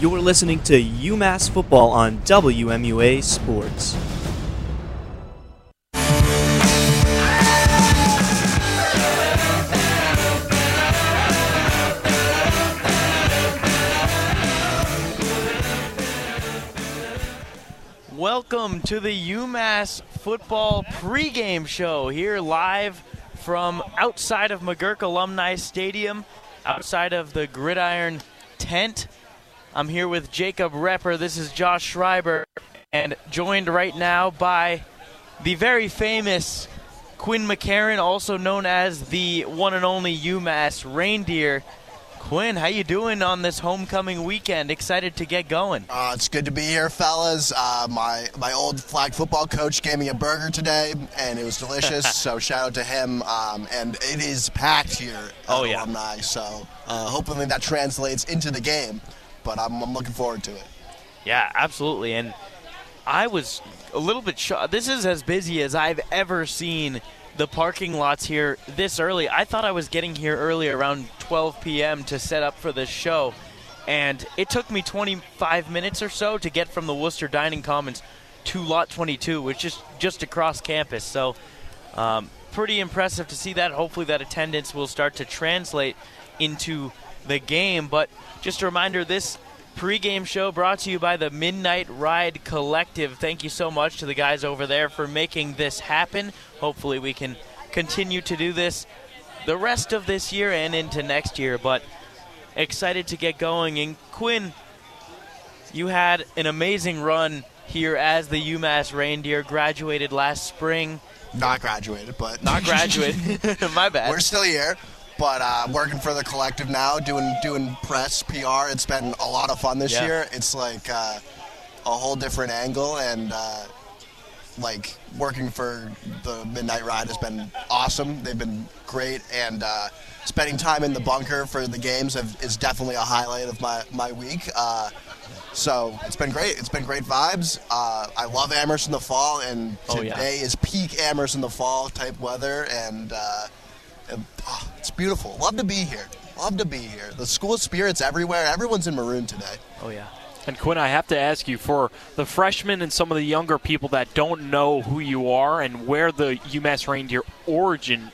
You're listening to UMass Football on WMUA Sports. Welcome to the UMass football pregame show here live from outside of McGuirk Alumni Stadium, outside of the Gridiron tent. I'm here with Jacob Repper. This is Josh Schreiber, and joined right now by the very famous Quinn McCarron, also known as the one and only UMass Reindeer. Quinn, how you doing on this homecoming weekend? Excited to get going. Uh, it's good to be here, fellas. Uh, my my old flag football coach gave me a burger today, and it was delicious. so shout out to him. Um, and it is packed here Oh, yeah. alumni. So uh, hopefully that translates into the game. But I'm, I'm looking forward to it. Yeah, absolutely. And I was a little bit shocked. This is as busy as I've ever seen the parking lots here this early. I thought I was getting here early around 12 p.m. to set up for this show. And it took me 25 minutes or so to get from the Worcester Dining Commons to Lot 22, which is just across campus. So, um, pretty impressive to see that. Hopefully, that attendance will start to translate into the game. But just a reminder this pregame show brought to you by the Midnight Ride Collective. Thank you so much to the guys over there for making this happen. Hopefully, we can continue to do this the rest of this year and into next year. But excited to get going. And Quinn, you had an amazing run here as the UMass Reindeer. Graduated last spring. Not graduated, but Not graduated. My bad. We're still here, but uh, working for the collective now, doing doing press, PR. It's been a lot of fun this Yeah. year. It's like uh, a whole different angle, and uh, like working for the Midnight Ride has been awesome. They've been great, and uh, spending time in the bunker for the games have, is definitely a highlight of my my week. Uh, so it's been great. It's been great vibes. Uh, I love Amherst in the fall, and Oh, today yeah. is peak Amherst in the fall type weather, and uh, and, oh, it's beautiful. Love to be here. Love to be here. The school spirit's everywhere. Everyone's in maroon today. oh, yeah. And Quinn, I have to ask you for the freshmen and some of the younger people that don't know who you are and where the UMass Reindeer origin,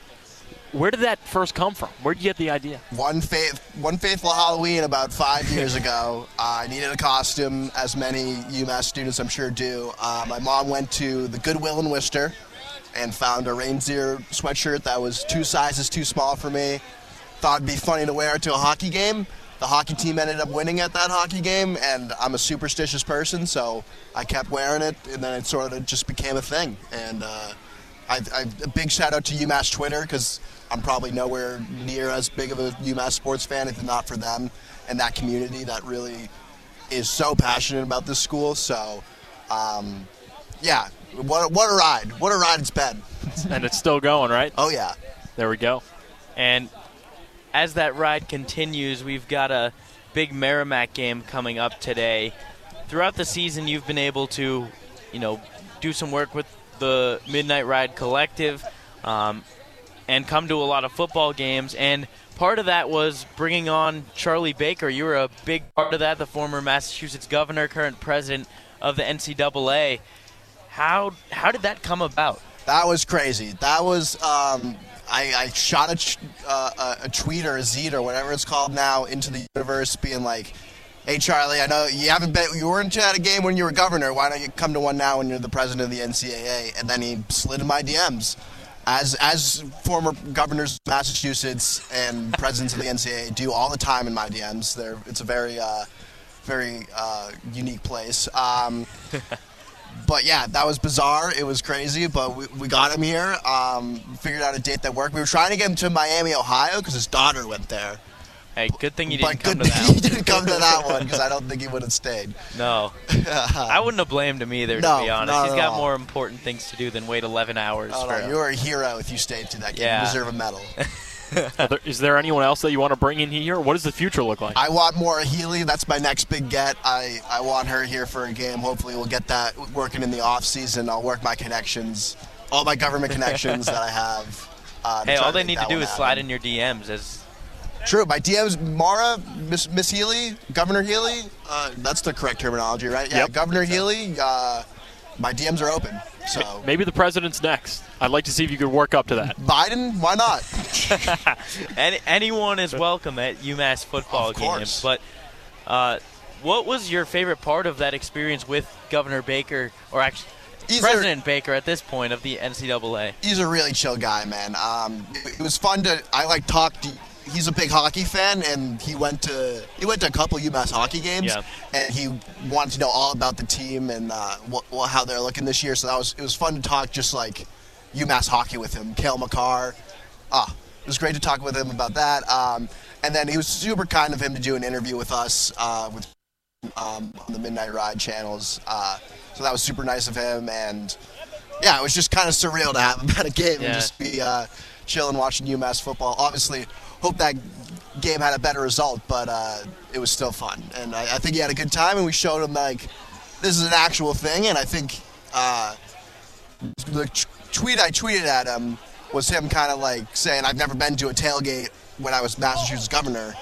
where did that first come from? Where did you get the idea? One faith, one faithful Halloween about five years ago. Uh, I needed a costume, as many UMass students I'm sure do. Uh, my mom went to the Goodwill in Worcester and found a reindeer sweatshirt that was two sizes too small for me. Thought it'd be funny to wear it to a hockey game. The hockey team ended up winning at that hockey game, and I'm a superstitious person, so I kept wearing it, and then it sort of just became a thing. And uh, I, I, a big shout out to UMass Twitter because I'm probably nowhere near as big of a UMass sports fan if not for them and that community that really is so passionate about this school. So, um, yeah, what, what a ride! What a ride it's been. and it's still going, right? Oh yeah, There we go. And as that ride continues, we've got a big Merrimack game coming up today. Throughout the season, you've been able to, you know, do some work with the Midnight Ride Collective, um, and come to a lot of football games. And part of that was bringing on Charlie Baker. You were a big part of that, the former Massachusetts governor, current president of the NCAA. How how did that come about? that was crazy. That was um, I, I shot a, ch- uh, a a tweet or a zed or whatever it's called now into the universe, being like. Hey Charlie, I know you haven't been. You weren't at a game when you were governor. Why don't you come to one now when you're the president of the NCAA? And then he slid in my DMs. As as former governors of Massachusetts and presidents of the NCAA do all the time in my DMs. They're, it's a very uh, very uh, unique place. Um, but yeah, that was bizarre. It was crazy, but we, we got him here. Um, figured out a date that worked. We were trying to get him to Miami, Ohio, because his daughter went there. Hey, good thing you didn't come good to that. he didn't come to that one because I don't think he would have stayed. No. I wouldn't have blamed him either, No, to be honest. he's got all. more important things to do than wait 11 hours. Oh, for no, him. you're a hero if you stayed to that game. Yeah. You deserve a medal. Are there- Is there anyone else that you want to bring in here? What does the future look like? I want Maura Healey. That's my next big get. I, I want her here for a game. Hopefully, we'll get that working in the off season. I'll work my connections, all my government connections that I have. Uh, hey, all they need to do one is slide in your DMs as True. My DMs, Mara, Miss, Miss Healey, Governor Healey. Uh, that's the correct terminology, right? Yeah, Yep. Governor Healey. Uh, my DMs are open. So Maybe the president's next. I'd like to see if you could work up to that. Biden, why not? Any, anyone is welcome at UMass football Of course. games. But uh, what was your favorite part of that experience with Governor Baker, or actually He's a- President Baker at this point of the NCAA? he's a really chill guy, man. Um, it, it was fun to. I like talked. He's a big hockey fan, and he went to he went to a couple UMass hockey games, Yeah. and he wanted to know all about the team and uh, what, what, how they're looking this year. So that was it was fun to talk just like UMass hockey with him. Kale McCarr, ah, it was great to talk with him about that. Um, and then he was super kind of him to do an interview with us uh, with um, on the Midnight Ride channels. Uh, so that was super nice of him, and yeah, it was just kind of surreal to have him at a game Yeah. and just be uh, chilling watching UMass football. Obviously, hope that game had a better result, but uh, it was still fun, and I, I think he had a good time, and we showed him like this is an actual thing, and I think uh, the t- tweet I tweeted at him was him kind of like saying I've never been to a tailgate when I was Massachusetts governor,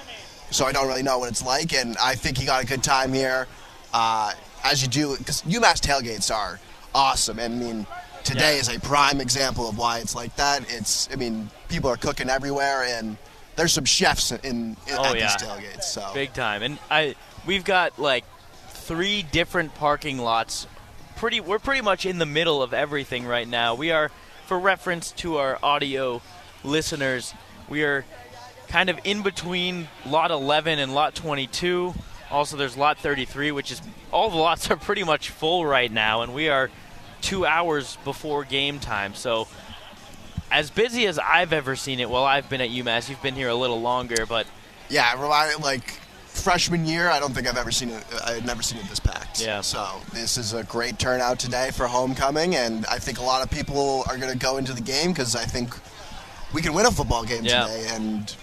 so I don't really know what it's like, and I think he got a good time here, uh, as you do, because UMass tailgates are awesome, and I mean today Yeah. is a prime example of why it's like that. It's I mean people are cooking everywhere, and there's some chefs in, in Oh, at yeah. these tailgates, so Big time. And I we've got like three different parking lots. Pretty we're pretty much in the middle of everything right now. We are for reference to our audio listeners, we are kind of in between lot 11 and lot 22. Also there's lot 33 which is all the lots are pretty much full right now and we are 2 hours before game time. So as busy as I've ever seen it, well, I've been at UMass. You've been here a little longer, but yeah, like freshman year. I don't think I've ever seen it. I've never seen it this packed. Yeah. So this is a great turnout today for homecoming, and I think a lot of people are going to go into the game because I think we can win a football game Yeah. today, and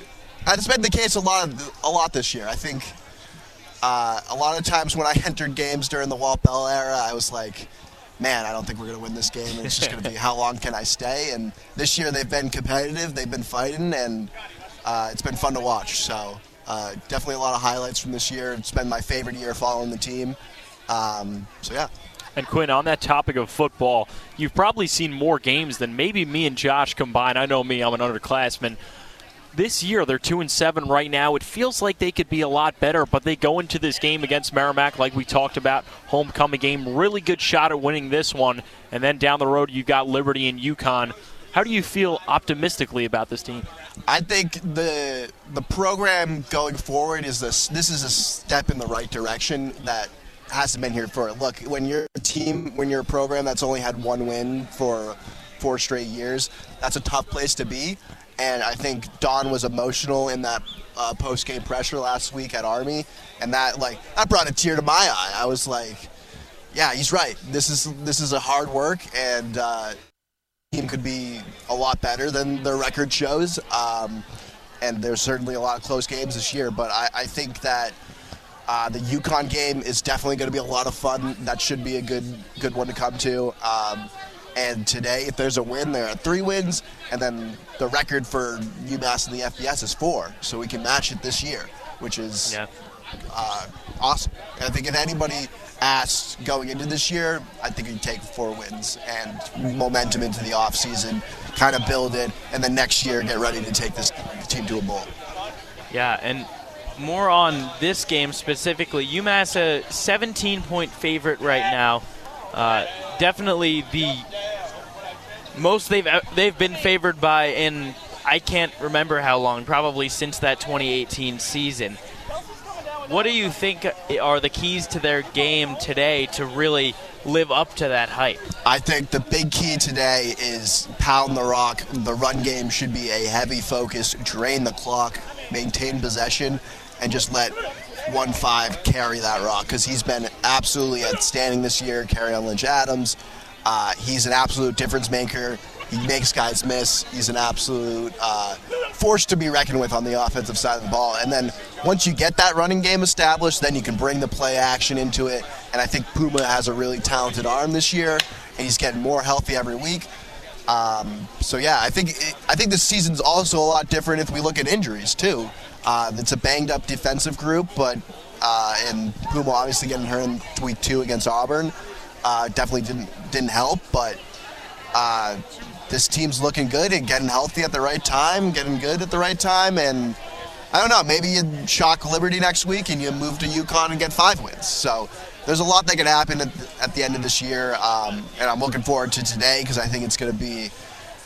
that's been the case a lot of a lot this year. I think uh, a lot of times when I entered games during the Walt Bell era, I was like. Man, I don't think we're going to win this game. and It's just going to be how long can I stay? And this year they've been competitive, they've been fighting, and uh, it's been fun to watch. So uh, definitely a lot of highlights from this year. It's been my favorite year following the team. Um, so yeah, And Quinn, on that topic of football, you've probably seen more games than maybe me and Josh combined. I know me; I'm an underclassman. This year, they're two and seven right now. It feels like they could be a lot better, but they go into this game against Merrimack, like we talked about, homecoming game. Really good shot at winning this one, and then down the road you've got Liberty and UConn. How do you feel optimistically about this team? I think the the program going forward is this. This is a step in the right direction that hasn't been here for. Look, when you're a team, when you're a program that's only had one win for four straight years, that's a tough place to be. And I think Don was emotional in that uh, post game pressure last week at Army, and that like that brought a tear to my eye. I was like, yeah, he's right. This is this is a hard work, and uh, team could be a lot better than the record shows. Um, and there's certainly a lot of close games this year, but I, I think that uh, the UConn game is definitely going to be a lot of fun. That should be a good good one to come to. Um, and today, if there's a win, there are three wins, and then the record for UMass in the FBS is four, so we can match it this year, which is yeah. uh, awesome. And I think if anybody asked going into this year, I think you'd take four wins and momentum into the offseason, kind of build it, and then next year get ready to take this team to a bowl. Yeah, and more on this game specifically. UMass a 17 point favorite right now. Uh, definitely the most they've uh, they've been favored by in I can't remember how long, probably since that 2018 season. What do you think are the keys to their game today to really live up to that hype? I think the big key today is pound the rock. The run game should be a heavy focus, drain the clock, maintain possession, and just let 1 5 carry that rock because he's been absolutely outstanding this year. Kayron Lynch Adams. Uh, he's an absolute difference maker. He makes guys miss. He's an absolute uh, force to be reckoned with on the offensive side of the ball. And then once you get that running game established, then you can bring the play action into it. And I think Puma has a really talented arm this year, and he's getting more healthy every week. Um, so yeah, I think I think this season's also a lot different if we look at injuries too. Uh, it's a banged up defensive group, but uh, and Puma obviously getting hurt in week two against Auburn uh, definitely didn't didn't help. But uh, this team's looking good and getting healthy at the right time, getting good at the right time, and I don't know. Maybe you shock Liberty next week and you move to UConn and get five wins. So there's a lot that could happen at the, at the end of this year, um, and I'm looking forward to today because I think it's going to be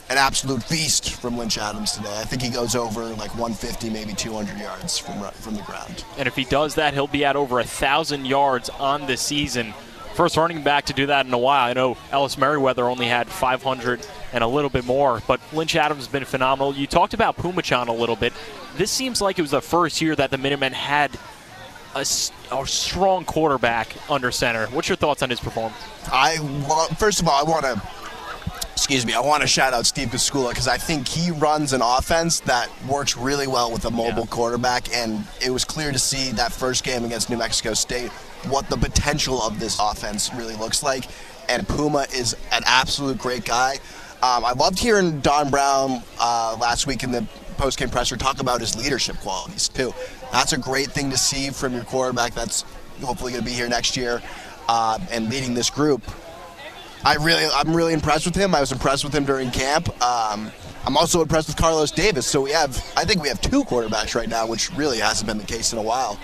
an absolute feast from Lynch Adams today. I think he goes over like 150, maybe 200 yards from from the ground. And if he does that, he'll be at over a thousand yards on the season. First running back to do that in a while. I know Ellis Merriweather only had 500 and a little bit more, but Lynch Adams has been phenomenal. You talked about Phommachanh a little bit. This seems like it was the first year that the Minutemen had a, a, strong quarterback under center. What's your thoughts on his performance? I well, first of all, I want to excuse me, I want to shout out Steve Casula because I think he runs an offense that works really well with a mobile yeah. quarterback, and it was clear to see that first game against New Mexico State what the potential of this offense really looks like. And Puma is an absolute great guy. Um, I loved hearing Don Brown uh, last week in the post-game presser talk about his leadership qualities too. That's a great thing to see from your quarterback. That's hopefully going to be here next year uh, and leading this group. I really, I'm really impressed with him. I was impressed with him during camp. Um, I'm also impressed with Carlos Davis. So we have, I think we have two quarterbacks right now, which really hasn't been the case in a while.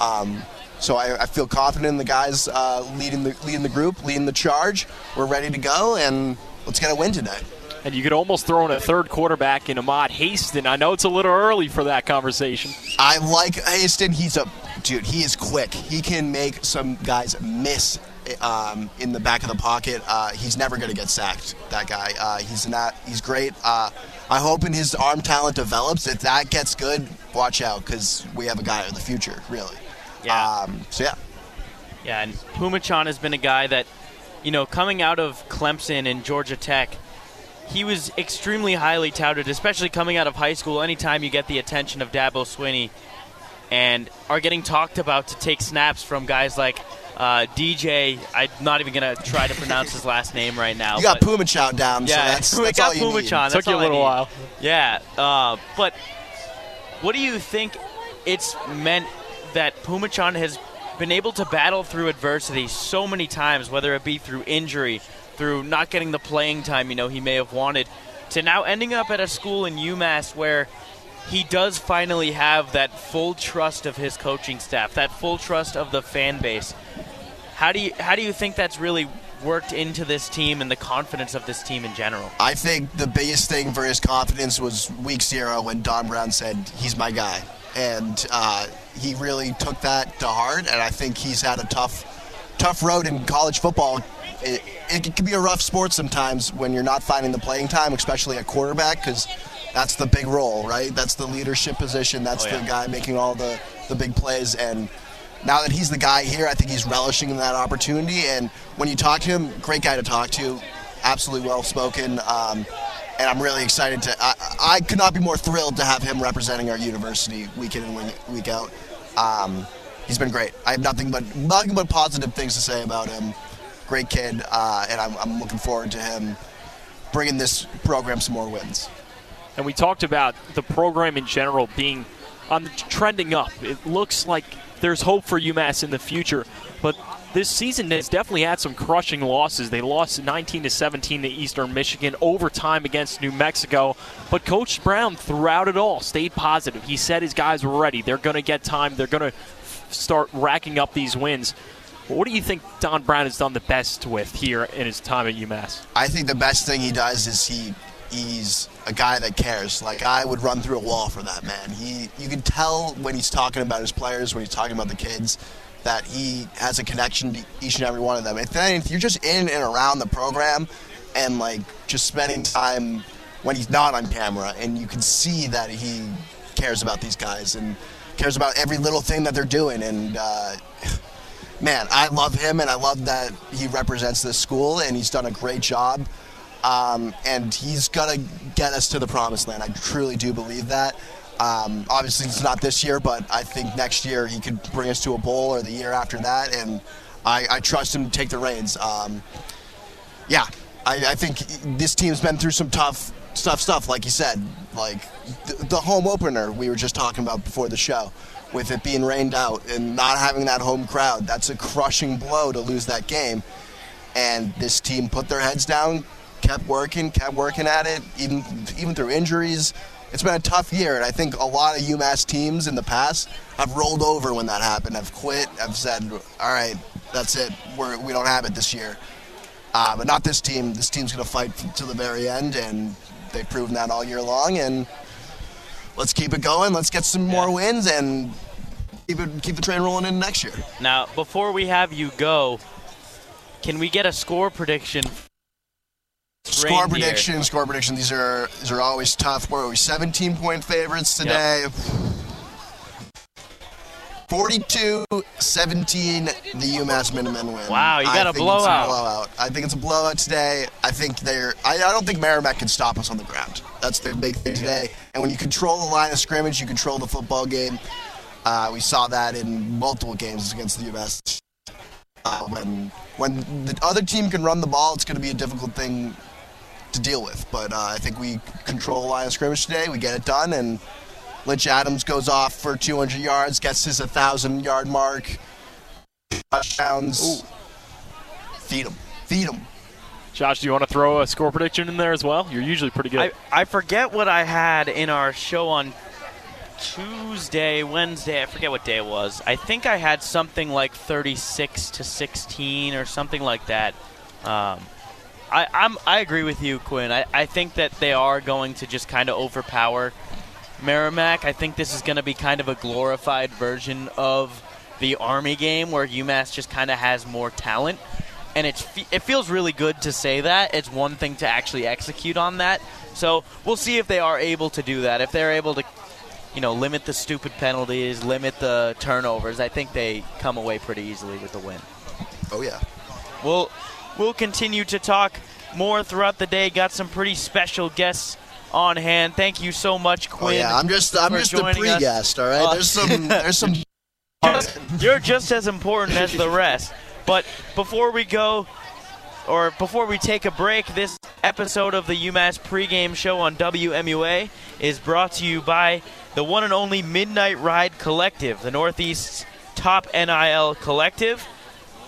Um, so I, I, feel confident in the guys uh, leading the leading the group, leading the charge. We're ready to go, and let's get a win today. And you could almost throw in a third quarterback in Ahmad Haston. I know it's a little early for that conversation. I like Haston. He's a dude. He is quick. He can make some guys miss um, in the back of the pocket. Uh, he's never going to get sacked. That guy. Uh, he's not. He's great. Uh, I hope in his arm talent develops. If that gets good, watch out because we have a guy of the future. Really. Yeah. Um, so yeah. Yeah, and Phommachanh has been a guy that, you know, coming out of Clemson and Georgia Tech, he was extremely highly touted, especially coming out of high school. Anytime you get the attention of Dabo Swinney, and are getting talked about to take snaps from guys like uh, DJ, I'm not even gonna try to pronounce his last name right now. You got Phommachanh down, yeah, so that's, that's got all you Phommachanh. need. Took you a little while. Yeah, uh, but what do you think it's meant that Phommachanh has been able to battle through adversity so many times, whether it be through injury, through not getting the playing time you know he may have wanted, to now ending up at a school in UMass where he does finally have that full trust of his coaching staff, that full trust of the fan base. How do you how do you think that's really worked into this team and the confidence of this team in general? I think the biggest thing for his confidence was week zero when Don Brown said, "He's my guy," and uh, he really took that to heart. And I think he's had a tough, tough road in college football. It, it can be a rough sport sometimes when you're not finding the playing time, especially at quarterback, because that's the big role, right? That's the leadership position. That's oh, yeah. the guy making all the, the big plays. And now that he's the guy here, I think he's relishing in that opportunity. And when you talk to him, great guy to talk to, absolutely well spoken. Um, and I'm really excited to. I, I, could not be more thrilled to have him representing our university week in and week out. Um, he's been great. I have nothing but nothing but positive things to say about him. Great kid, uh, and I'm, I'm looking forward to him bringing this program some more wins. And we talked about the program in general being on the trending up. It looks like there's hope for UMass in the future, but this season has definitely had some crushing losses. They lost 19 to 17 to Eastern Michigan, overtime against New Mexico. But Coach Brown, throughout it all, stayed positive. He said his guys were ready. They're going to get time. They're going to start racking up these wins. What do you think Don Brown has done the best with here in his time at UMass? I think the best thing he does is he he's a guy that cares. Like I would run through a wall for that man. He, you can tell when he's talking about his players, when he's talking about the kids, that he has a connection to each and every one of them. If then if you're just in and around the program, and like just spending time when he's not on camera, and you can see that he cares about these guys and cares about every little thing that they're doing, and. Uh, man, I love him, and I love that he represents this school, and he's done a great job. Um, and he's to get us to the promised land. I truly do believe that. Um, obviously, it's not this year, but I think next year he could bring us to a bowl or the year after that, and I, I trust him to take the reins. Um, yeah, I, I think this team's been through some tough, tough stuff, like you said. Like the, the home opener we were just talking about before the show, with it being rained out and not having that home crowd. That's a crushing blow to lose that game. And this team put their heads down, kept working, kept working at it, even even through injuries. It's been a tough year, and I think a lot of UMass teams in the past have rolled over when that happened. Have quit. Have said, "All right, that's it. We're, we don't have it this year." Uh, but not this team. This team's going to fight to the very end, and they've proven that all year long. And let's keep it going. Let's get some more wins and keep it, keep the train rolling in next year. Now, before we have you go, can we get a score prediction? Score Reindeer. prediction, score prediction. These are these are always tough. What are we? 17 point favorites today. 42-17, the UMass Minutemen win. Wow, you got I a think blowout. It's a blowout. I think it's a blowout today. I think they're. I, I don't think Merrimack can stop us on the ground. That's their big thing today. And when you control the line of scrimmage, you control the football game. Uh, we saw that in multiple games against the UMass. Uh, when when the other team can run the ball, it's going to be a difficult thing to deal with. But uh, I think we control the line of scrimmage today. We get it done, and Lynch Adams goes off for 200 yards, gets his 1,000 yard mark, touchdowns. Feed him, feed him. Josh, do you want to throw a score prediction in there as well? You're usually pretty good. I, I forget what I had in our show on Tuesday, Wednesday. I forget what day it was. I think I had something like 36 to 16 or something like that. Um, I, I'm, I agree with you, Quinn. I, I think that they are going to just kind of overpower Merrimack. I think this is going to be kind of a glorified version of the Army game where UMass just kind of has more talent. And it's, it feels really good to say that. It's one thing to actually execute on that. So we'll see if they are able to do that. If they're able to, you know, limit the stupid penalties, limit the turnovers, I think they come away pretty easily with the win. Oh yeah. We'll we'll continue to talk more throughout the day. Got some pretty special guests on hand. Thank you so much, Quinn. Oh Quinn. yeah. I'm just I'm just us. pre-guest. All right. Uh, there's some there's some. You're just as important as the rest. But before we go, or before we take a break, this episode of the UMass pregame show on WMUA is brought to you by the one and only Midnight Ride Collective, the Northeast's top NIL collective.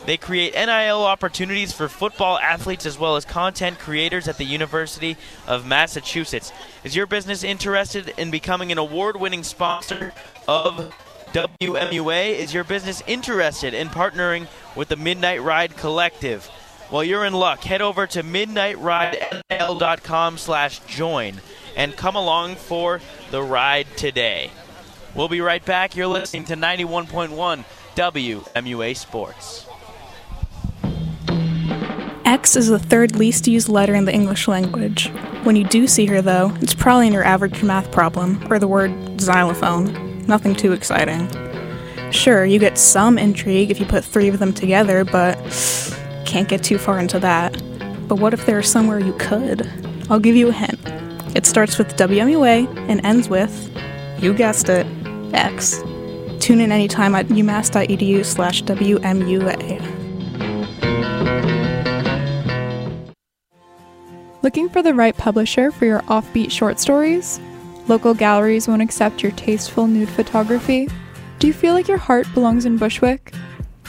They create NIL opportunities for football athletes as well as content creators at the University of Massachusetts. Is your business interested in becoming an award winning sponsor of WMUA? Is your business interested in partnering with the Midnight Ride Collective? Well, you're in luck. Head over to midnightridernil.com slash join and come along for the ride today. We'll be right back. You're listening to 91.1 WMUA Sports. X is the third least used letter in the English language. When you do see her, though, it's probably in your average math problem, or the word xylophone. Nothing too exciting. Sure, you get some intrigue if you put three of them together, but can't get too far into that. But what if there is somewhere you could? I'll give you a hint. It starts with WMUA and ends with, you guessed it, X. Tune in anytime at umass.edu slash WMUA. Looking for the right publisher for your offbeat short stories? Local galleries won't accept your tasteful nude photography? Do you feel like your heart belongs in Bushwick?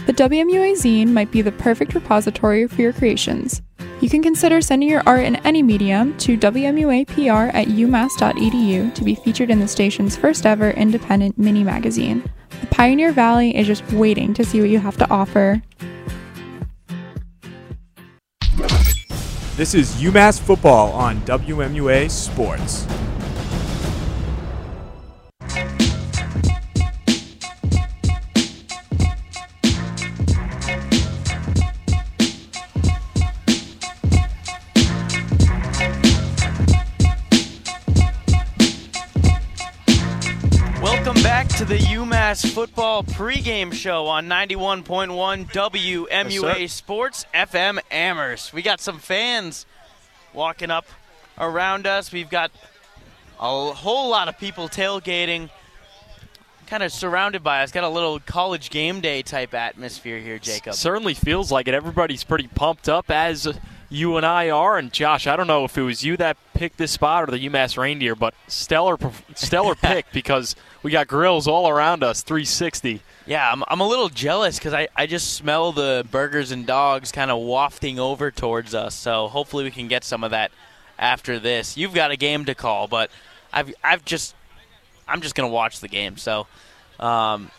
The WMUA zine might be the perfect repository for your creations. You can consider sending your art in any medium to WMUAPR at umass.edu to be featured in the station's first ever independent mini magazine. The Pioneer Valley is just waiting to see what you have to offer. This is UMass football on WMUA Sports. Football pregame show on 91.1 WMUA Sports FM Amherst. We got some fans walking up around us. We've got a whole lot of people tailgating, kind of surrounded by us. Got a little college game day type atmosphere here, Jacob. Certainly feels like it. Everybody's pretty pumped up as you and I are. And Josh, I don't know if it was you that picked this spot or the UMass Reindeer, but stellar, stellar pick because we got grills all around us, 360. Yeah, I'm, I'm a little jealous because I, I just smell the burgers and dogs kind of wafting over towards us. So hopefully we can get some of that after this. You've got a game to call, but I've I've just I'm just gonna watch the game. So, um,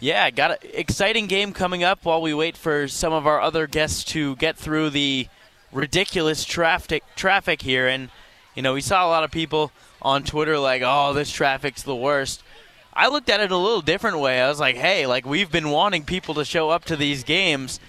yeah, got an exciting game coming up while we wait for some of our other guests to get through the ridiculous traffic traffic here. And you know, we saw a lot of people on Twitter like, "Oh, this traffic's the worst." I looked at it a little different way. I was like, "Hey, like we've been wanting people to show up to these games."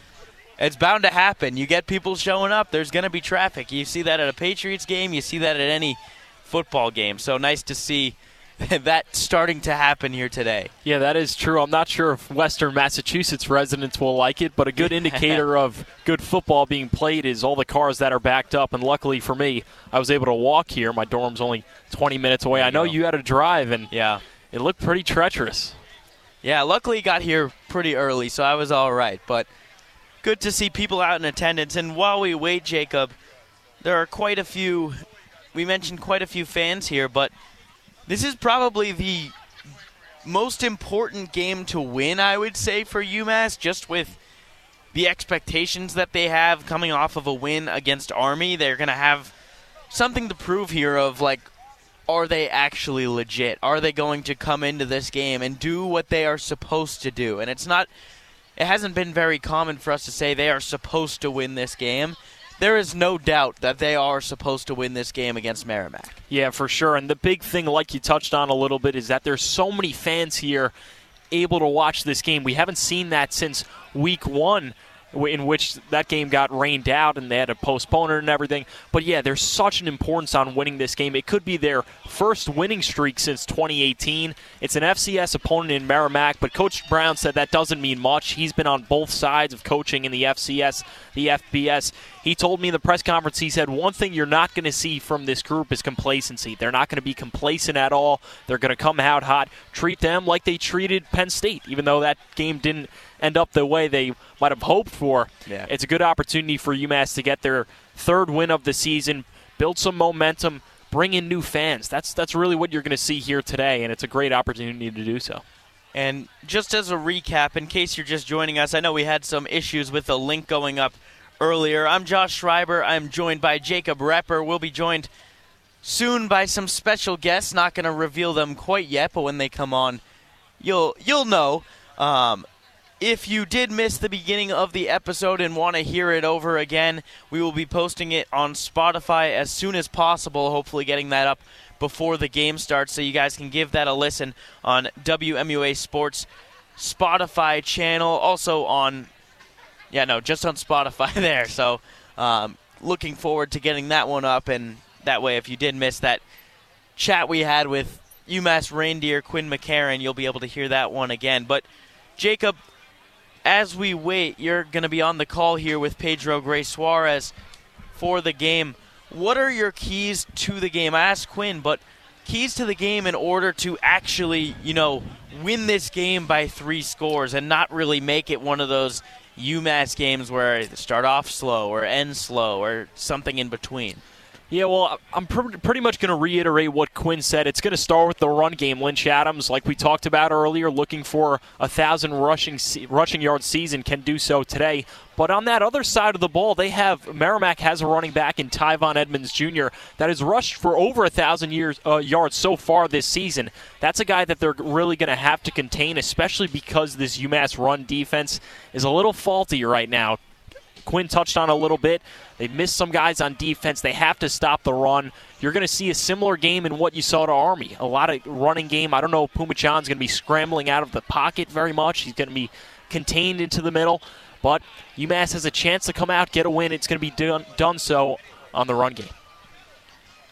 It's bound to happen. You get people showing up, there's going to be traffic. You see that at a Patriots game, you see that at any football game. So nice to see that starting to happen here today. Yeah, that is true. I'm not sure if Western Massachusetts residents will like it, but a good indicator of good football being played is all the cars that are backed up. And luckily for me, I was able to walk here. My dorm's only 20 minutes away. I know you had to drive, and Yeah. it looked pretty treacherous. Yeah, luckily got here pretty early, so I was all right. But good to see people out in attendance. And while we wait, Jacob, there are quite a few. We mentioned quite a few fans here, but this is probably the most important game to win, I would say, for UMass, just with the expectations that they have coming off of a win against Army. They're going to have something to prove here of like are they actually legit? Are they going to come into this game and do what they are supposed to do? And it's not it hasn't been very common for us to say they are supposed to win this game. There is no doubt that they are supposed to win this game against Merrimack. Yeah, for sure. And the big thing, like you touched on a little bit, is that there's so many fans here able to watch this game. We haven't seen that since week one, in which that game got rained out and they had to postpone it and everything. But yeah, there's such an importance on winning this game. It could be their first winning streak since 2018. It's an FCS opponent in Merrimack, but Coach Brown said that doesn't mean much. He's been on both sides of coaching in the FCS, the FBS. He told me in the press conference, he said, one thing you're not going to see from this group is complacency. They're not going to be complacent at all. They're going to come out hot, treat them like they treated Penn State, even though that game didn't end up the way they might have hoped for. Yeah. It's a good opportunity for UMass to get their third win of the season, build some momentum, bring in new fans. That's that's really what you're going to see here today, and it's a great opportunity to do so. And just as a recap, in case you're just joining us, I know we had some issues with the link going up earlier. I'm Josh Schreiber. I'm joined by Jacob Repper. We'll be joined soon by some special guests. Not going to reveal them quite yet, but when they come on, you'll you'll know. Um, if you did miss the beginning of the episode and want to hear it over again, we will be posting it on Spotify as soon as possible. Hopefully, getting that up before the game starts, so you guys can give that a listen on WMUA Sports Spotify channel. Also on, yeah, no, just on Spotify there. So, um, looking forward to getting that one up, and that way, if you did miss that chat we had with UMass Reindeer Quinn McCarron, you'll be able to hear that one again. But Jacob, as we wait, you're going to be on the call here with Pedro Gray Suarez for the game. What are your keys to the game? I asked Quinn, but keys to the game in order to actually, you know, win this game by three scores and not really make it one of those UMass games where they start off slow or end slow or something in between. Yeah, well, I'm pr- pretty much going to reiterate what Quinn said. It's going to start with the run game. Lynch Adams, like we talked about earlier, looking for a thousand rushing se- rushing yard season, can do so today. But on that other side of the ball, they have Merrimack has a running back in Tyvon Edmonds Jr. that has rushed for over a thousand years uh, yards so far this season. That's a guy that they're really going to have to contain, especially because this UMass run defense is a little faulty right now. Quinn touched on a little bit. They've missed some guys on defense. They have to stop the run. You're going to see a similar game in what you saw to Army. A lot of running game. I don't know if Phommachanh's going to be scrambling out of the pocket very much. He's going to be contained into the middle. But UMass has a chance to come out, get a win. It's going to be done, done so on the run game.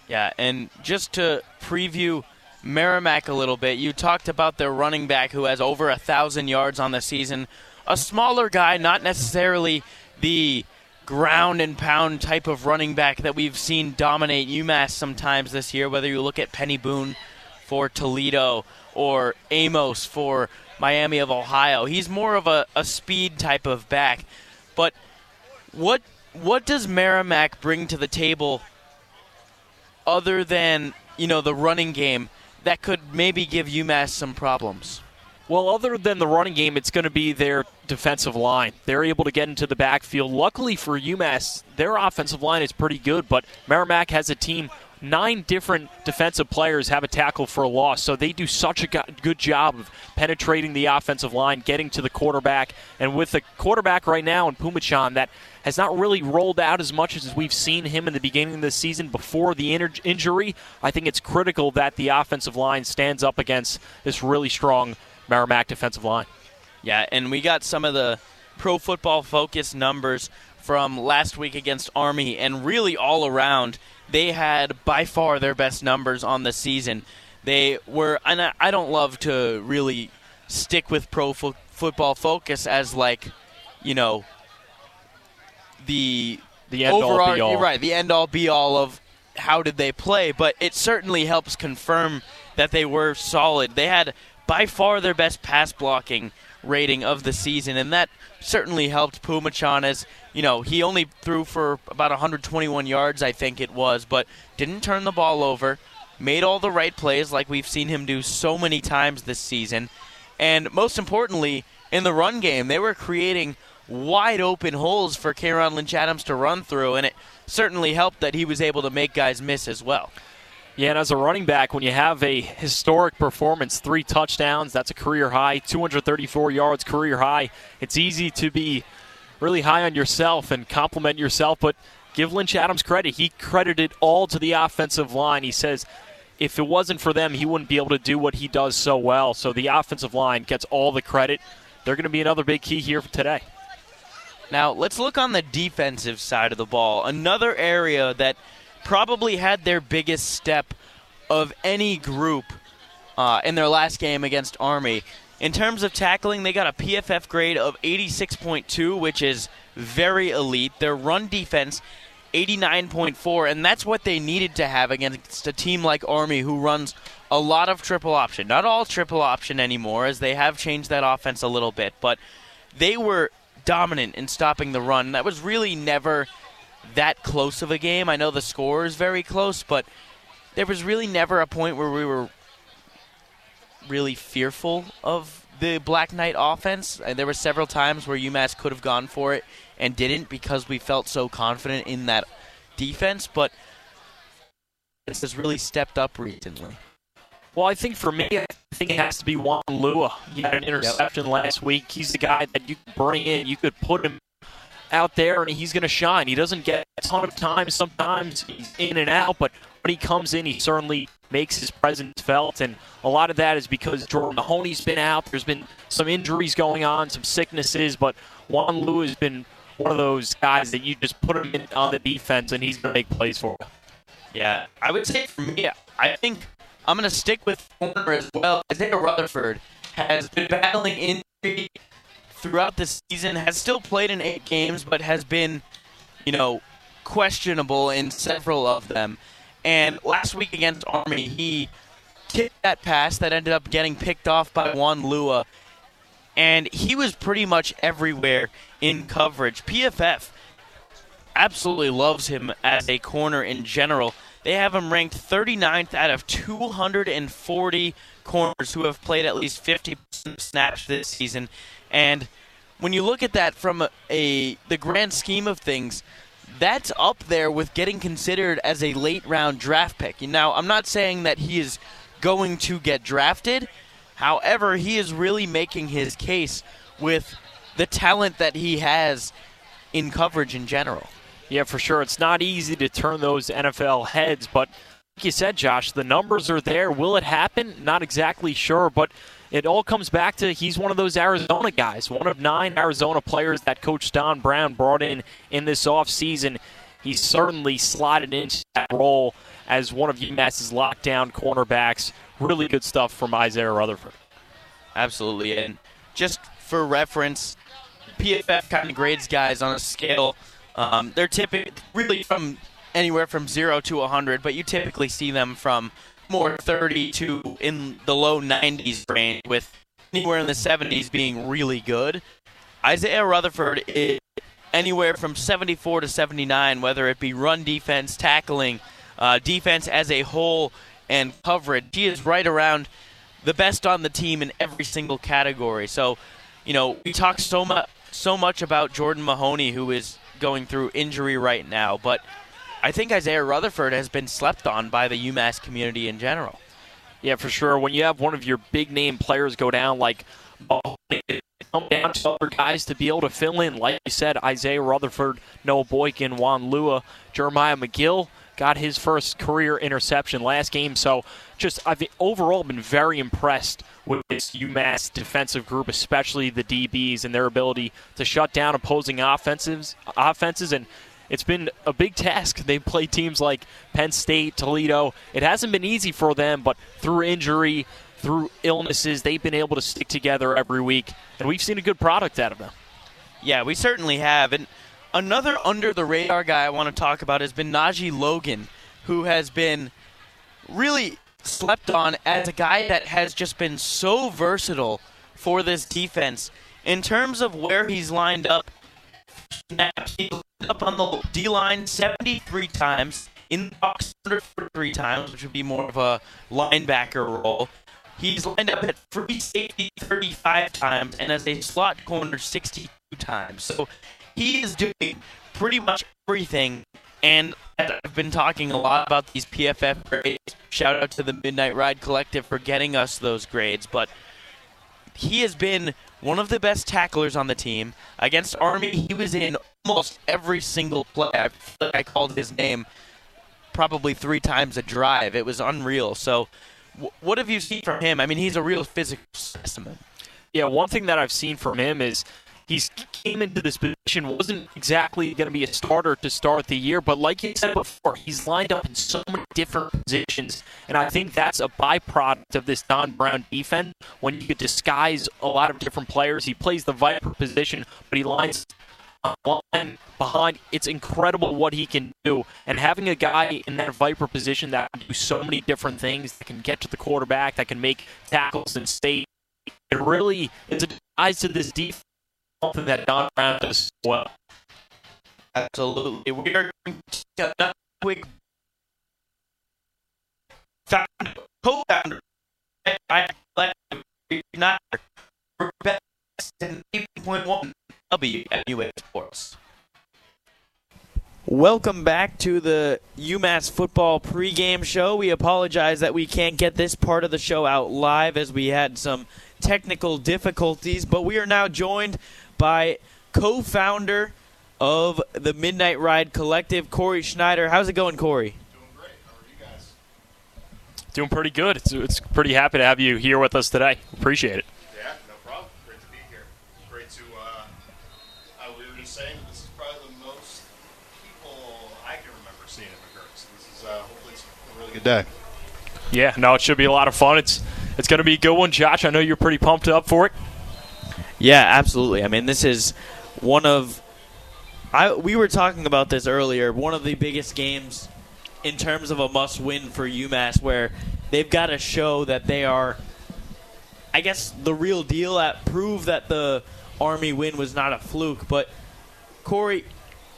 Yeah, and just to preview Merrimack a little bit, you talked about their running back who has over a thousand yards on the season. A smaller guy, not necessarily the ground and pound type of running back that we've seen dominate UMass sometimes this year, whether you look at Peny Boone for Toledo or Amos for Miami of Ohio. He's more of a, a speed type of back. But what what does Merrimack bring to the table other than, you know, the running game that could maybe give UMass some problems? Well, other than the running game, it's going to be their defensive line. They're able to get into the backfield. Luckily for UMass, their offensive line is pretty good, but Merrimack has a team. Nine different defensive players have a tackle for a loss, so they do such a good job of penetrating the offensive line, getting to the quarterback. And with the quarterback right now in Phommachanh that has not really rolled out as much as we've seen him in the beginning of the season before the injury, I think it's critical that the offensive line stands up against this really strong Merrimack defensive line. Yeah, and we got some of the pro football focus numbers from last week against Army, and really all around, they had by far their best numbers on the season. They were, and I don't love to really stick with pro fo- football focus as like, you know, the the end all be all. right, the end all be all of how did they play, but it certainly helps confirm that they were solid. They had by far their best pass blocking rating of the season, and that certainly helped Phommachanh as, you know, he only threw for about 121 yards, I think it was, but didn't turn the ball over, made all the right plays like we've seen him do so many times this season, and most importantly, in the run game, they were creating wide open holes for Kayron Lynch Adams to run through, and it certainly helped that he was able to make guys miss as well. Yeah, and as a running back, when you have a historic performance, three touchdowns, that's a career high, 234 yards, career high, it's easy to be really high on yourself and compliment yourself, but give Lynch Adams credit. He credited all to the offensive line. He says if it wasn't for them, he wouldn't be able to do what he does so well. So the offensive line gets all the credit. They're going to be another big key here for today. Now, let's look on the defensive side of the ball. Another area that – probably had their biggest step of any group uh, in their last game against Army. In terms of tackling, they got a PFF grade of 86.2, which is very elite. Their run defense, 89.4, and that's what they needed to have against a team like Army who runs a lot of triple option. Not all triple option anymore, as they have changed that offense a little bit, but they were dominant in stopping the run. That was really never that close of a game. I know the score is very close, but there was really never a point where we were really fearful of the Black Knight offense. And there were several times where UMass could have gone for it and didn't because we felt so confident in that defense. But this has really stepped up recently. Well, I think for me, I think it has to be Juan Lua. He had an interception yep. last week. He's the guy that you could bring in. You could put him out there and he's going to shine. He doesn't get a ton of time sometimes. He's in and out, but when he comes in, he certainly makes his presence felt. And a lot of that is because Jordan Mahoney's been out. There's been some injuries going on, some sicknesses, but Juan Lu has been one of those guys that you just put him on the defense and he's going to make plays for you. Yeah, I would say for me, I think I'm going to stick with corner as well. Isaiah Rutherford has been battling injury throughout the season, has still played in eight games, but has been, you know, questionable in several of them. And last week against Army, he kicked that pass that ended up getting picked off by Juan Lua. And he was pretty much everywhere in coverage. PFF absolutely loves him as a corner in general. They have him ranked 39th out of 240 corners who have played at least 50 snaps this season. And when you look at that from a, the grand scheme of things, that's up there with getting considered as a late round draft pick. Now, I'm not saying that he is going to get drafted. However, he is really making his case with the talent that he has in coverage in general. Yeah, for sure. It's not easy to turn those NFL heads, but like you said, Josh, the numbers are there. Will it happen? Not exactly sure, but it all comes back to he's one of those Arizona guys, one of nine Arizona players that Coach Don Brown brought in in this offseason. He's certainly slotted into that role as one of UMass's lockdown cornerbacks. Really good stuff from Isaiah Rutherford. Absolutely. And just for reference, PFF kind of grades guys on a scale. Um, they're typically really from anywhere from zero to 100, but you typically see them from more 30 to in the low 90s range, with anywhere in the 70s being really good. Isaiah Rutherford is anywhere from 74 to 79, whether it be run defense, tackling, uh, defense as a whole, and coverage. He is right around the best on the team in every single category. So, you know, we talk so much so much about Jordan Mahoney, who is going through injury right now, but I think Isaiah Rutherford has been slept on by the UMass community in general. Yeah, for sure. When you have one of your big name players go down, like come down to other guys to be able to fill in. Like you said, Isaiah Rutherford, Noah Boykin, Juan Lua, Jeremiah McGill got his first career interception last game. So just I've overall been very impressed with this UMass defensive group, especially the DBs and their ability to shut down opposing offensives offenses and it's been a big task. They've played teams like Penn State, Toledo. It hasn't been easy for them, but through injury, through illnesses, they've been able to stick together every week, and we've seen a good product out of them. Yeah, we certainly have. And another under the radar guy I want to talk about has been Najee Logan, who has been really slept on as a guy that has just been so versatile for this defense. In terms of where he's lined up, up on the D line 73 times, in the box 143 times, which would be more of a linebacker role. He's lined up at free safety 35 times and as a slot corner 62 times. So he is doing pretty much everything. And I've been talking a lot about these PFF grades. Shout out to the Midnight Ride Collective for getting us those grades. But he has been one of the best tacklers on the team. Against Army, he was in almost every single play. I like I called his name probably three times a drive. It was unreal. So, what have you seen from him? I mean, he's a real physical specimen. Yeah, one thing that I've seen from him is he's came into this position wasn't exactly going to be a starter to start the year, but like you said before, he's lined up in so many different positions, and I think that's a byproduct of this Don Brown defense. When you could disguise a lot of different players, he plays the viper position, but he lines line behind. It's incredible what he can do, and having a guy in that viper position that can do so many different things, that can get to the quarterback, that can make tackles and stay. It really it's a eyes to this defense something that Don Brown does well. Absolutely. We are going to take a quick founder, co-founder, I like not best in 8.1 WMUA Sports. Welcome back to the UMass football pregame show. We apologize that we can't get this part of the show out live as we had some technical difficulties, but we are now joined by co founder of the Midnight Ride Collective, Corey Schneider. How's it going, Corey? Doing great. How are you guys? Doing pretty good. It's, it's pretty happy to have you here with us today. Appreciate it. Yeah, no problem. Great to be here. Great to, uh, I was just saying, this is probably the most people I can remember seeing in McGuirk. So this is, uh, hopefully it's a really good day. Yeah, no, it should be a lot of fun. It's it's going to be a good one, Josh. I know you're pretty pumped up for it. Yeah, absolutely. I mean, this is one of I we were talking about this earlier. One of the biggest games in terms of a must-win for UMass, where they've got to show that they are, I guess, the real deal. At prove that the Army win was not a fluke. But Corey,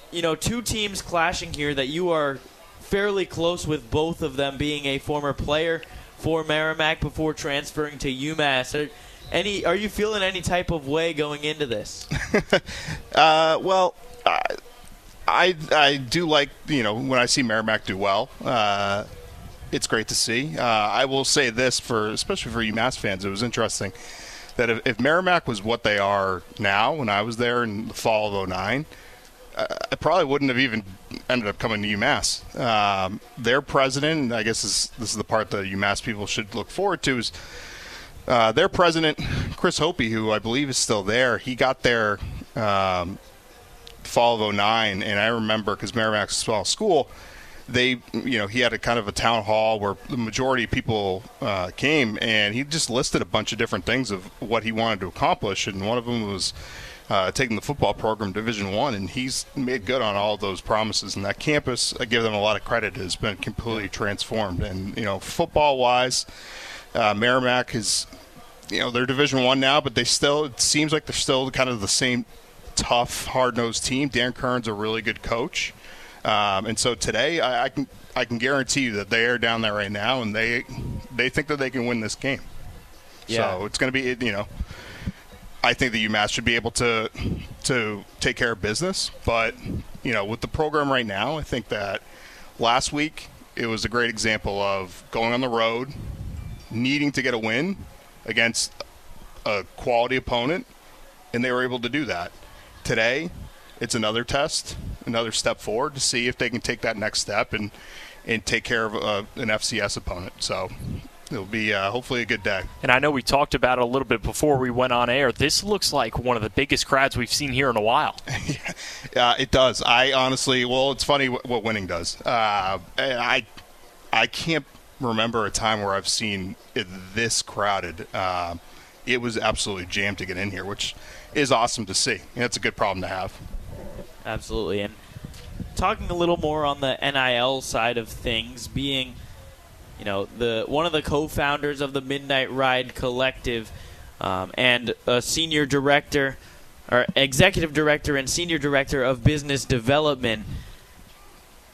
you know, two teams clashing here that you are fairly close with both of them being a former player for Merrimack before transferring to UMass. Any? Are you feeling any type of way going into this? uh, well, I, I do like you know when I see Merrimack do well. Uh, it's great to see. Uh, I will say this for especially for UMass fans, it was interesting that if, if Merrimack was what they are now when I was there in the fall of 09, uh, I probably wouldn't have even ended up coming to UMass. Um, their president, I guess this is the part that UMass people should look forward to, is uh, their president, Chris Hopey, who I believe is still there, he got there um, fall of 09, and I remember because Merrimack's a small school, they, you know, he had a kind of a town hall where the majority of people uh, came, and he just listed a bunch of different things of what he wanted to accomplish, and one of them was uh, taking the football program Division One, and he's made good on all those promises. And that campus, I give them a lot of credit, has been completely transformed. And you know, football wise, uh, Merrimack is, you know, they're Division One now, but they still it seems like they're still kind of the same tough, hard-nosed team. Dan Curran's a really good coach, um, and so today I, I, can I can guarantee you that they are down there right now, and they they think that they can win this game. Yeah. So it's going to be you know. I think that UMass should be able to to take care of business, but you know, with the program right now, I think that last week it was a great example of going on the road, needing to get a win against a quality opponent, and they were able to do that. Today, it's another test, another step forward to see if they can take that next step and and take care of uh, an FCS opponent. So it'll be uh, hopefully a good day. And I know we talked about it a little bit before we went on air. This looks like one of the biggest crowds we've seen here in a while. Uh, it does. I honestly, well, it's funny what, what winning does. Uh, I, I can't remember a time where I've seen it this crowded. Uh, it was absolutely jammed to get in here, which is awesome to see. That's a good problem to have. Absolutely. And talking a little more on the NIL side of things, being you know the one of the co-founders of the Midnight Ride Collective um, and a senior director or executive director and senior director of business development.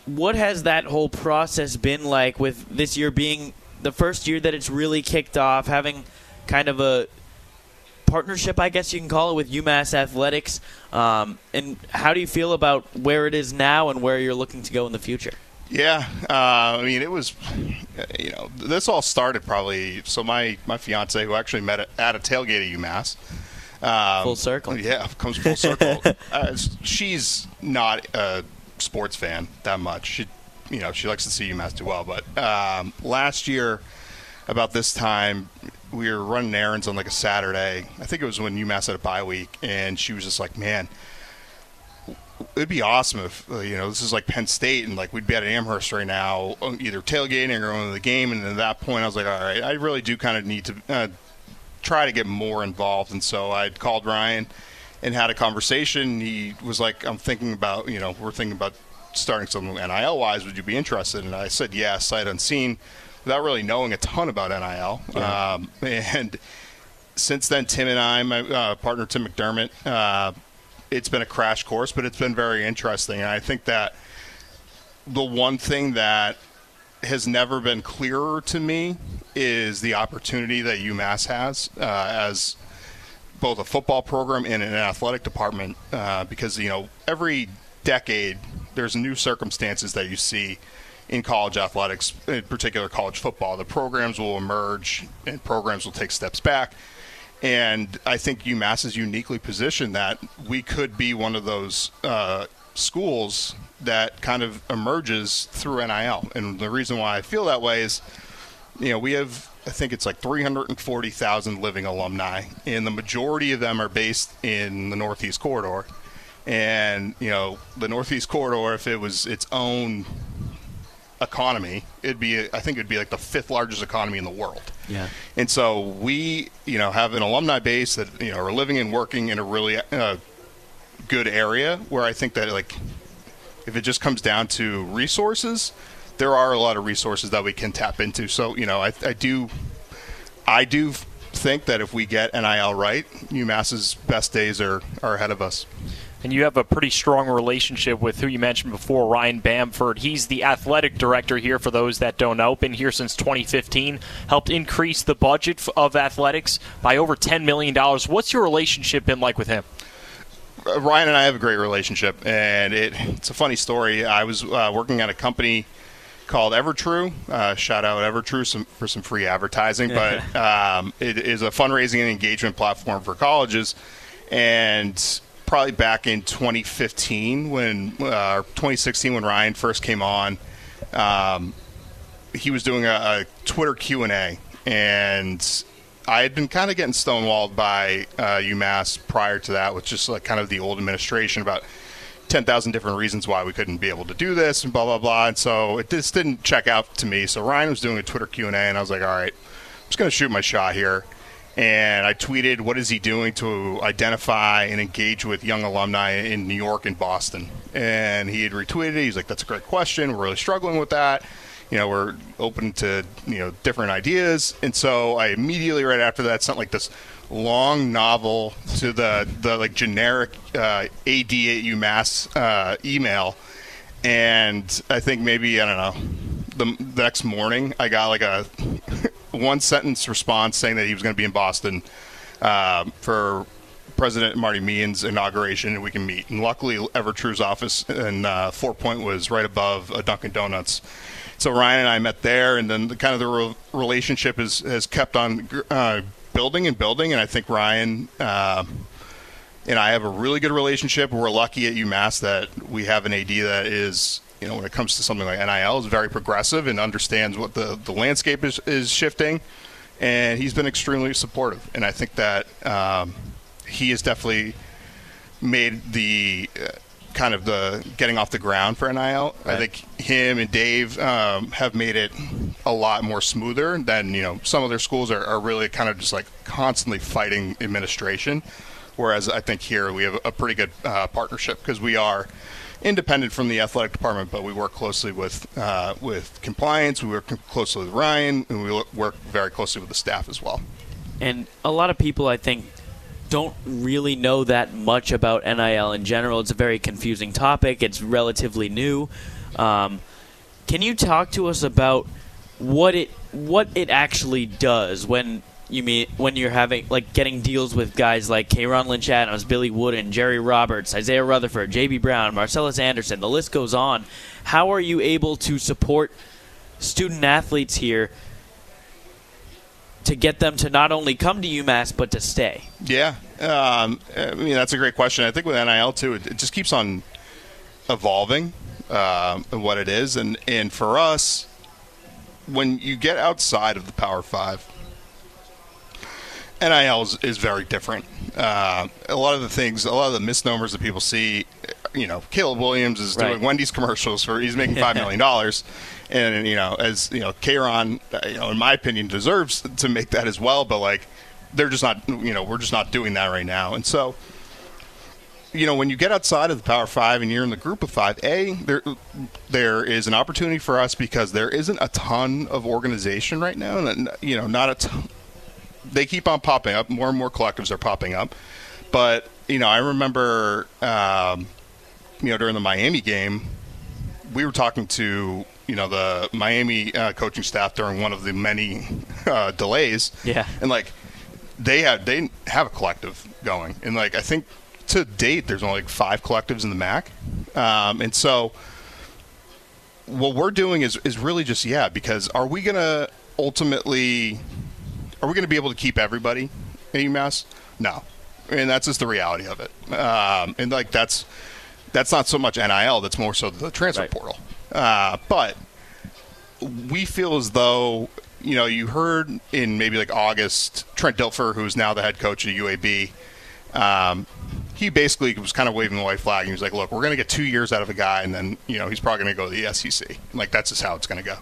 What has that whole process been like with this year being the first year that it's really kicked off, having kind of a partnership, I guess you can call it, with UMass Athletics. Um, and how do you feel about where it is now and where you're looking to go in the future? Yeah, uh, I mean, it was, you know, this all started probably. So my my fiance, who actually met at a tailgate at UMass, um, full circle. Yeah, comes full circle. uh, she's not a sports fan that much. She, you know, she likes to see UMass do well. But um, last year, about this time, we were running errands on like a Saturday. I think it was when UMass had a bye week, and she was just like, "Man, it'd be awesome if uh, you know this is like Penn State and like we'd be at Amherst right now, uh, either tailgating or going to the game." And at that point, I was like, "All right, I really do kind of need to uh, try to get more involved." And so I called Ryan and had a conversation. He was like, "I'm thinking about you know we're thinking about starting something NIL wise. Would you be interested?" And I said, "Yes, sight unseen." without really knowing a ton about NIL. Yeah. Um, and since then, Tim and I, my uh, partner Tim McDermott, uh, it's been a crash course, but it's been very interesting. And I think that the one thing that has never been clearer to me is the opportunity that UMass has uh, as both a football program and an athletic department, uh, because you know every decade there's new circumstances that you see in college athletics, in particular college football. The programs will emerge and programs will take steps back. And I think UMass is uniquely positioned that we could be one of those uh, schools that kind of emerges through NIL. And the reason why I feel that way is, you know, we have, I think it's like 340,000 living alumni, and the majority of them are based in the Northeast Corridor. And, you know, the Northeast Corridor, if it was its own economy, it'd be I think it'd be like the fifth largest economy in the world. Yeah. And so we, you know, have an alumni base that you know are living and working in a really uh, good area where I think that like if it just comes down to resources, there are a lot of resources that we can tap into. So you know, I, I do, I do think that if we get NIL right, UMass's best days are are ahead of us and you have a pretty strong relationship with who you mentioned before, Ryan Bamford. He's the athletic director here, for those that don't know. Been here since 2015, helped increase the budget of athletics by over $10 million. What's your relationship been like with him? Uh, Ryan and I have a great relationship, and it, it's a funny story. I was uh, working at a company called Evertrue. Uh, shout out Evertrue some, for some free advertising, but um, it is a fundraising and engagement platform for colleges. And probably back in 2015 when uh, 2016 when Ryan first came on. Um, he was doing a, a Twitter Q and A, and I had been kind of getting stonewalled by uh, UMass prior to that, with just like kind of the old administration about 10,000 different reasons why we couldn't be able to do this and blah blah blah. And so it just didn't check out to me. So Ryan was doing a Twitter Q and A, and I was like, all right, I'm just to shoot my shot here and I tweeted, "What is he doing to identify and engage with young alumni in New York and Boston?" And he had retweeted it. He's like, "That's a great question. We're really struggling with that. You know, we're open to you know different ideas." And so I immediately, right after that, sent like this long novel to the the like generic uh, AD at UMass uh, email, and I think maybe I don't know. The, the next morning, I got like a one sentence response saying that he was going to be in Boston uh, for President Marty Meehan's inauguration, and we can meet. And luckily, Evertrue's office in uh, Fort Point was right above a Dunkin' Donuts. So Ryan and I met there, and then the, kind of the re- relationship is, has kept on uh, building and building. And I think Ryan uh, and I have a really good relationship. We're lucky at UMass that we have an AD that is, you know, when it comes to something like NIL, is very progressive and understands what the, the landscape is, is shifting. And he's been extremely supportive. And I think that um, he has definitely made the kind of the getting off the ground for NIL. Right. I think him and Dave um, have made it a lot more smoother than you know some other schools are, are really kind of just like constantly fighting administration. Whereas I think here we have a pretty good uh, partnership because we are independent from the athletic department, but we work closely with uh, with compliance. We work closely with Ryan, and we work very closely with the staff as well. And a lot of people, I think, don't really know that much about NIL in general. It's a very confusing topic. It's relatively new. Um, can you talk to us about what it what it actually does when you mean when you're having like getting deals with guys like Kayron Lynch Adams, Billy Wooden, Jerry Roberts, Isaiah Rutherford, J.B. Brown, Marcellus Anderson. The list goes on. How are you able to support student athletes here to get them to not only come to UMass but to stay? Yeah, um, I mean that's a great question. I think with NIL too, it, it just keeps on evolving uh, what it is, and and for us, when you get outside of the Power Five, NIL is, is very different. Uh, a lot of the things, a lot of the misnomers that people see, you know, Caleb Williams is right. doing Wendy's commercials for he's making five million dollars, and you know, as you know, Kayron, uh, you know, in my opinion, deserves to make that as well. But like, they're just not, you know, we're just not doing that right now. And so, you know, when you get outside of the Power Five and you're in the Group of Five, a there there is an opportunity for us because there isn't a ton of organization right now, and you know, not a ton. They keep on popping up. More and more collectives are popping up, but you know, I remember, um, you know, during the Miami game, we were talking to you know the Miami uh, coaching staff during one of the many uh, delays. Yeah, and like they have they have a collective going, and like I think to date there's only like five collectives in the MAC, um, and so what we're doing is is really just yeah because are we gonna ultimately are we gonna be able to keep everybody in UMass? No, and that's just the reality of it, um, and like that's that's not so much NIL. That's more so the transfer right. portal. Uh, but we feel as though you know you heard in maybe like August Trent Dilfer, who's now the head coach of UAB. Um, he basically was kind of waving the white flag. He was like, "Look, we're going to get two years out of a guy, and then you know he's probably going to go to the SEC. Like that's just how it's going to go."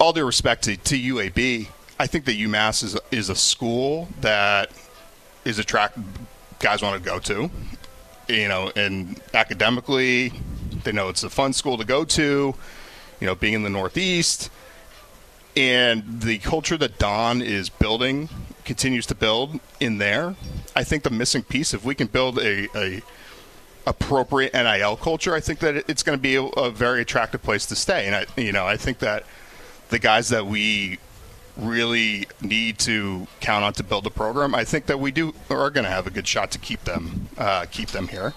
All due respect to, to UAB, I think that UMass is is a school that is attract guys want to go to. You know, and academically, they know it's a fun school to go to. You know, being in the Northeast, and the culture that Don is building continues to build in there. I think the missing piece, if we can build a, a appropriate NIL culture, I think that it's going to be a, a, very attractive place to stay. And I, you know, I think that the guys that we really need to count on to build a program, I think that we do are going to have a good shot to keep them uh, keep them here.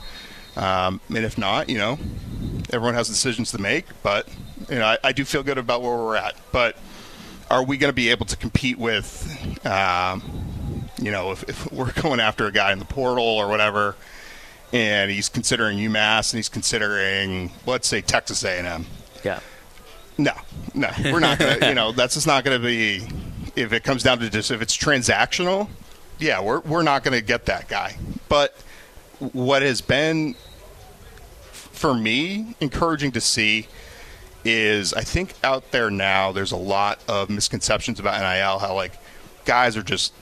Um, and if not, you know, everyone has decisions to make. But you know, I, I do feel good about where we're at. But are we going to be able to compete with, um, you know, if, if, we're going after a guy in the portal or whatever, and he's considering UMass and he's considering, let's say, Texas A&M. Yeah. No, no, we're not going to. You know, that's just not going to be. If it comes down to just if it's transactional, yeah, we're we're not going to get that guy. But what has been for me encouraging to see is I think out there now there's a lot of misconceptions about NIL how like guys are just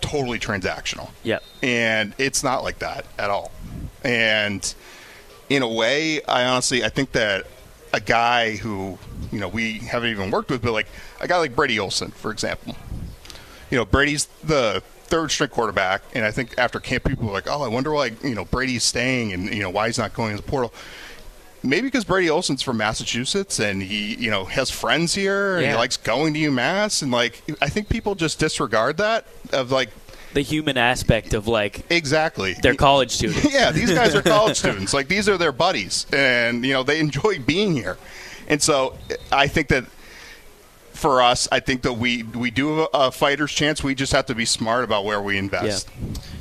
totally transactional. Yeah. And it's not like that at all. And in a way, I honestly I think that a guy who, you know, we haven't even worked with, but like a guy like Brady Olson, for example. You know, Brady's the third string quarterback, and I think after camp, people were like, "Oh, I wonder why you know Brady's staying, and you know why he's not going in the portal." Maybe because Brady Olson's from Massachusetts and he, you know, has friends here and Yeah. he likes going to UMass and like I think people just disregard that of like The human aspect of like exactly their college students. yeah, these guys are college students. Like these are their buddies, and you know they enjoy being here. And so I think that for us, I think that we we do have a fighter's chance. We just have to be smart about where we invest.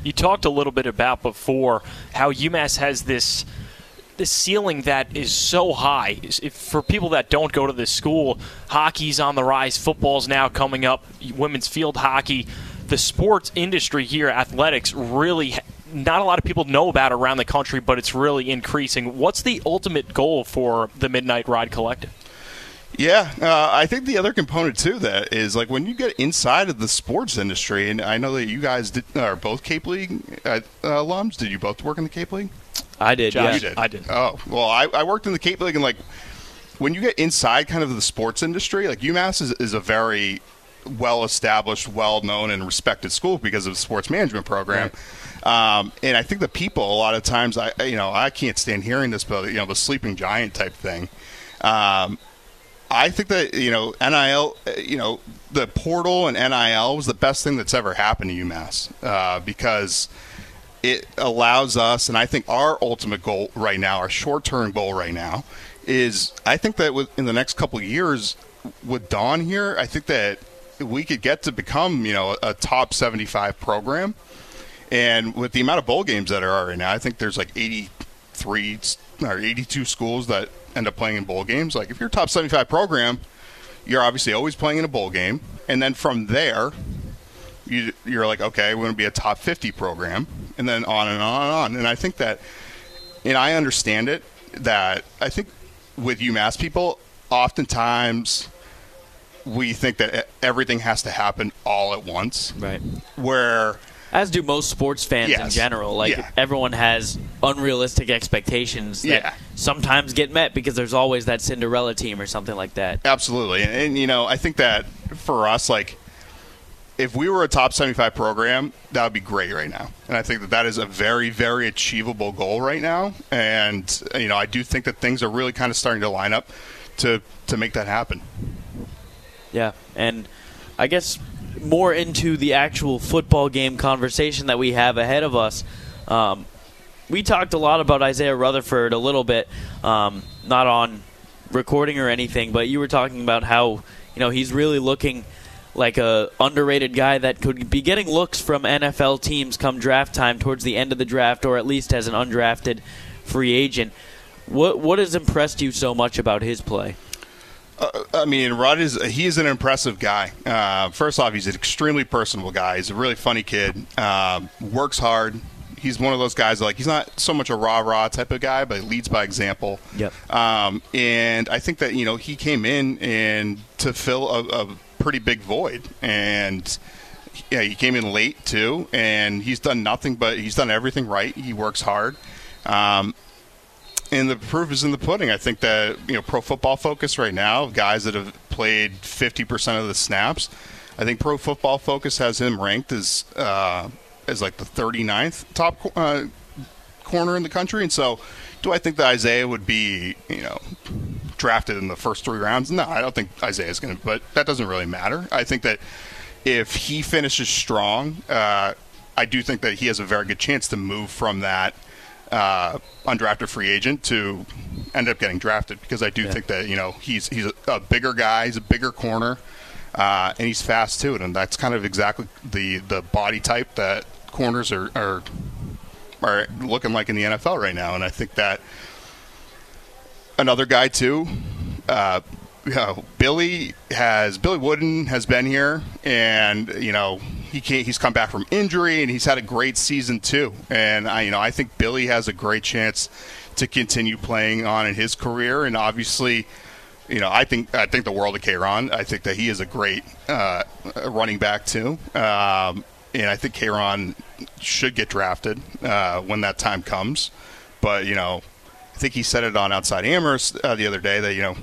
You talked a little bit about before how UMass has this this ceiling that is so high. If, for people that don't go to this school, hockey's on the rise, football's now coming up, women's field hockey. The sports industry here, athletics, really not a lot of people know about around the country, but it's really increasing. What's the ultimate goal for the Midnight Ride Collective? Yeah, uh, I think the other component too that is like when you get inside of the sports industry, and I know that you guys did, are both Cape League uh, alums. Did you both work in the Cape League? I did. Josh, yeah. You did. I did. Oh well, I, I worked in the Cape League, and like when you get inside kind of the sports industry, like UMass is, is a very well established, well known, and respected school because of the sports management program. Um, and I think the people a lot of times, I you know, I can't stand hearing this, but you know, the sleeping giant type thing. Um, I think that you know NIL, you know the portal and NIL was the best thing that's ever happened to UMass uh, because it allows us, and I think our ultimate goal right now, our short-term goal right now, is I think that in the next couple of years with Don here, I think that we could get to become you know a top 75 program, and with the amount of bowl games that are right now, I think there's like 83 or 82 schools that end up playing in bowl games. Like if you're a top 75 program, you're obviously always playing in a bowl game, and then from there, you, you're like, okay, we're going to be a top 50 program, and then on and on and on. And I think that, and I understand it, that I think with UMass people, oftentimes we think that everything has to happen all at once, Right. where As do most sports fans in general. Like Yeah. everyone has unrealistic expectations that Yeah. sometimes get met because there's always that Cinderella team or something like that. Absolutely. And, and, you know, I think that for us, like, if we were a top 75 program, that would be great right now. And I think that that is a very, very achievable goal right now. And, you know, I do think that things are really kind of starting to line up to, to make that happen. Yeah, and I guess more into the actual football game conversation that we have ahead of us. Um, we talked a lot about Isaiah Rutherford a little bit, um, not on recording or anything, but you were talking about how you know he's really looking like a underrated guy that could be getting looks from NFL teams come draft time towards the end of the draft, or at least as an undrafted free agent. What what has impressed you so much about his play? I mean, Rod is he is an impressive guy. Uh, first off, he's an extremely personable guy. He's a really funny kid. Um, works hard. He's one of those guys like he's not so much a rah rah type of guy, but leads by example. Yep. Um, and I think that you know he came in and to fill a, a pretty big void, and yeah, he came in late too, and he's done nothing but he's done everything right. He works hard. Um, and the proof is in the pudding. I think that you know, Pro Football Focus right now, guys that have played 50% of the snaps. I think Pro Football Focus has him ranked as uh, as like the 39th top uh, corner in the country. And so, do I think that Isaiah would be you know drafted in the first three rounds? No, I don't think Isaiah's going to. But that doesn't really matter. I think that if he finishes strong, uh, I do think that he has a very good chance to move from that uh, undrafted free agent to end up getting drafted because I do think that you know he's he's a, a bigger guy, he's a bigger corner, uh, and he's fast too, and that's kind of exactly the the body type that corners are are are looking like in the NFL right now, and I think that another guy too. Uh, you know, Billy has Billy Wooden has been here, and you know he can't, he's come back from injury, and he's had a great season too. And I, you know, I think Billy has a great chance to continue playing on in his career, and obviously, you know, I think I think the world of Kron. I think that he is a great uh, running back too, um, and I think Kron should get drafted uh, when that time comes. But you know, I think he said it on Outside Amherst uh, the other day that you know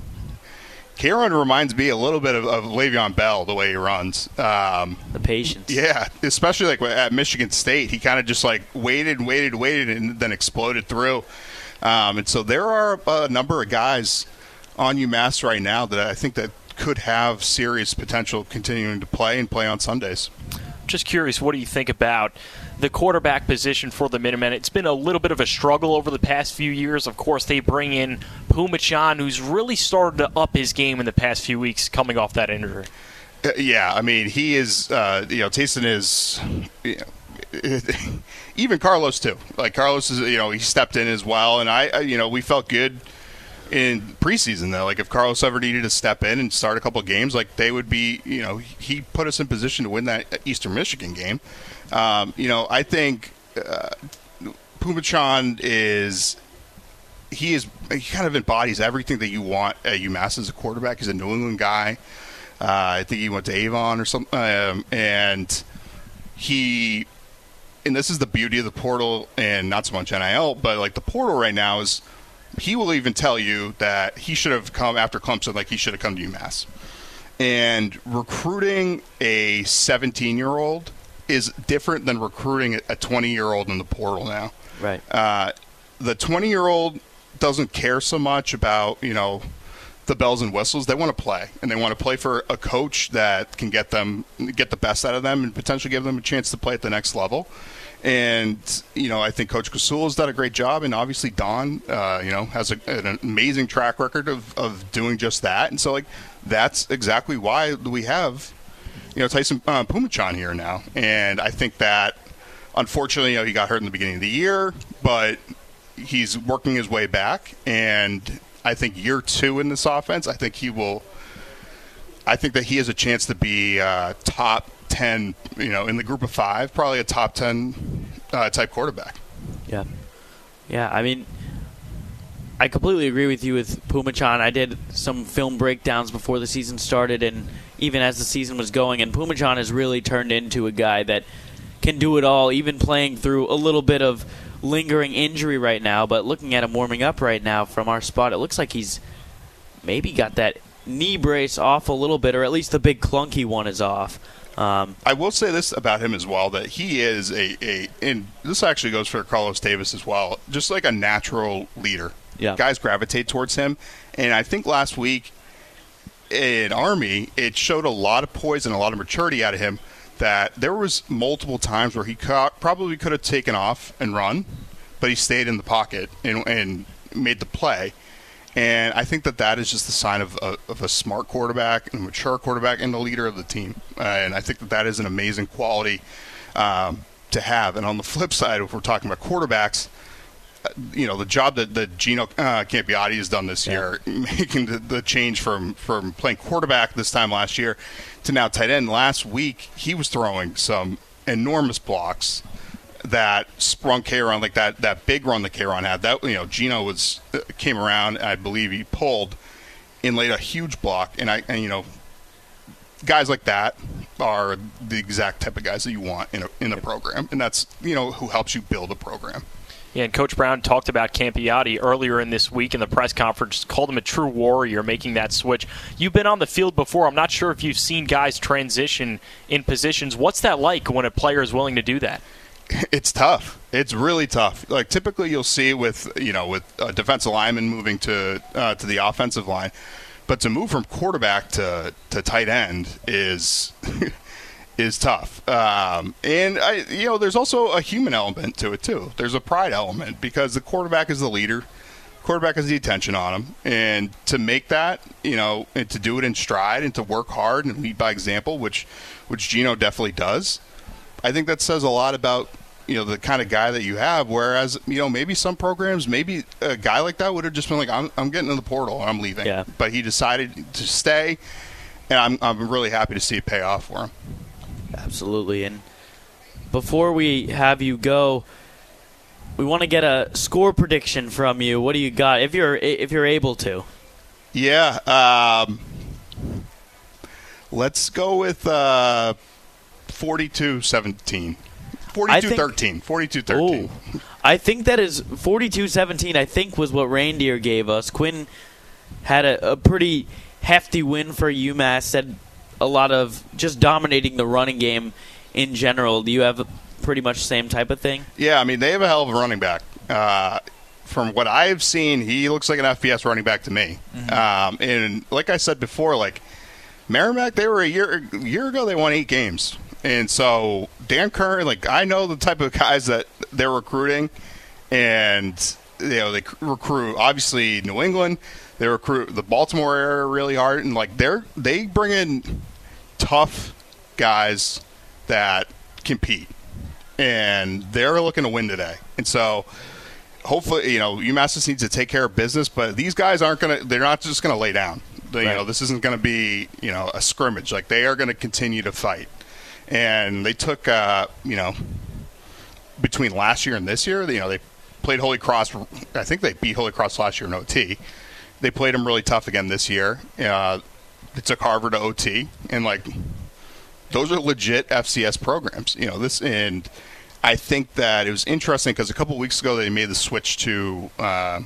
Kayron reminds me a little bit of, of Le'Veon Bell the way he runs. Um, the patience. Yeah, especially like at Michigan State, he kind of just like waited, and waited, waited, and then exploded through. Um, and so there are a number of guys on UMass right now that I think that could have serious potential continuing to play and play on Sundays. Just curious, what do you think about the quarterback position for the Minutemen? It's been a little bit of a struggle over the past few years. Of course, they bring in Phommachanh, who's really started to up his game in the past few weeks coming off that injury. Uh, yeah, I mean, he is, uh, you know, Taysom is. You know, even Carlos too. Like Carlos is, you know, he stepped in as well, and I, you know, we felt good in preseason though. Like if Carlos ever needed to step in and start a couple games, like they would be, you know, he put us in position to win that Eastern Michigan game. Um, you know, I think uh, Phommachanh is he is he kind of embodies everything that you want at UMass as a quarterback. He's a New England guy. Uh, I think he went to Avon or something, um, and he. And this is the beauty of the portal, and not so much NIL, but like the portal right now is he will even tell you that he should have come after Clemson, like he should have come to UMass. And recruiting a 17 year old is different than recruiting a 20 year old in the portal now. Right. Uh, the 20 year old doesn't care so much about, you know, the bells and whistles. They want to play, and they want to play for a coach that can get them get the best out of them and potentially give them a chance to play at the next level. And you know, I think Coach Casula has done a great job, and obviously Don, uh, you know, has a, an amazing track record of, of doing just that. And so, like, that's exactly why we have, you know, Taysom uh, Phommachanh here now. And I think that, unfortunately, you know, he got hurt in the beginning of the year, but he's working his way back. And I think year two in this offense, I think he will. I think that he has a chance to be uh, top 10, you know, in the group of five, probably a top 10 uh, type quarterback. Yeah. Yeah, I mean, I completely agree with you with Phommachanh. I did some film breakdowns before the season started and even as the season was going, and Phommachanh has really turned into a guy that can do it all, even playing through a little bit of lingering injury right now. But looking at him warming up right now from our spot, it looks like he's maybe got that knee brace off a little bit, or at least the big clunky one is off. Um, I will say this about him as well that he is a, a and this actually goes for Carlos Davis as well, just like a natural leader. Yeah. Guys gravitate towards him. And I think last week in Army, it showed a lot of poise and a lot of maturity out of him that there was multiple times where he co- probably could have taken off and run, but he stayed in the pocket and, and made the play. And I think that that is just the sign of a, of a smart quarterback, and a mature quarterback, and the leader of the team. Uh, and I think that that is an amazing quality um, to have. And on the flip side, if we're talking about quarterbacks, you know the job that, that Gino uh, Campiotti has done this year, making the, the change from from playing quarterback this time last year to now tight end. Last week, he was throwing some enormous blocks that sprung Kayron like that that big run that Kayron had. That you know Gino was uh, came around. I believe he pulled and laid a huge block. And I and you know guys like that are the exact type of guys that you want in a in a program, and that's you know who helps you build a program. Yeah, and Coach Brown talked about Campiotti earlier in this week in the press conference, called him a true warrior making that switch. You've been on the field before. I'm not sure if you've seen guys transition in positions. What's that like when a player is willing to do that? It's tough. It's really tough. Like typically, you'll see with you know with a defensive lineman moving to uh, to the offensive line, but to move from quarterback to to tight end is is tough. Um, and I, you know, there's also a human element to it too. There's a pride element because the quarterback is the leader. Quarterback has the attention on him, and to make that, you know, and to do it in stride and to work hard and lead by example, which which Gino definitely does. I think that says a lot about you know the kind of guy that you have. Whereas you know maybe some programs, maybe a guy like that would have just been like, I'm, I'm getting in the portal, and I'm leaving. Yeah. But he decided to stay, and I'm I'm really happy to see it pay off for him. Absolutely. And before we have you go, we want to get a score prediction from you. What do you got if you're if you're able to? Yeah. Um, let's go with uh, 42-17. 42-13. 42-13. Ooh. I think that is 42-17. I think was what Reindeer gave us. Quinn had a, a pretty hefty win for UMass. Said a lot of just dominating the running game in general. Do you have pretty much the same type of thing? Yeah, I mean they have a hell of a running back. Uh, from what I've seen, he looks like an FBS running back to me. Um, and like I said before, like Merrimack, they were a year a year ago. They won eight games, and so Dan Curran, like I know the type of guys that they're recruiting, and you know they recruit obviously New England. They recruit the Baltimore area really hard, and like they're they bring in tough guys that compete, and they're looking to win today. And so hopefully, you know, UMass just needs to take care of business. But these guys aren't going to; they're not just going to lay down. They, You know, this isn't going to be you know a scrimmage. Like they are going to continue to fight. And they took, uh, you know, between last year and this year, you know, they played Holy Cross. I think they beat Holy Cross last year in OT. They played them really tough again this year. Uh, they took Harvard to OT, and like those are legit FCS programs. You know this, and I think that it was interesting because a couple weeks ago they made the switch to uh,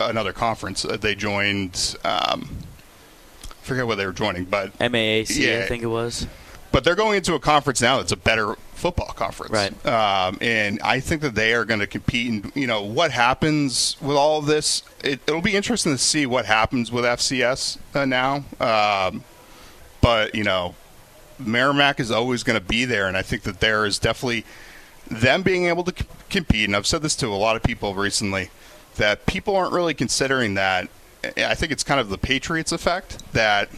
another conference. Uh, They joined. Um, I forget what they were joining, but MAAC, I think it was. but they're going into a conference now that's a better football conference. Right. Um, and I think that they are going to compete. And, you know, what happens with all of this, it, it'll be interesting to see what happens with FCS uh, now. Um, but, you know, Merrimack is always going to be there. And I think that there is definitely them being able to c- compete. And I've said this to a lot of people recently that people aren't really considering that. I think it's kind of the Patriots effect that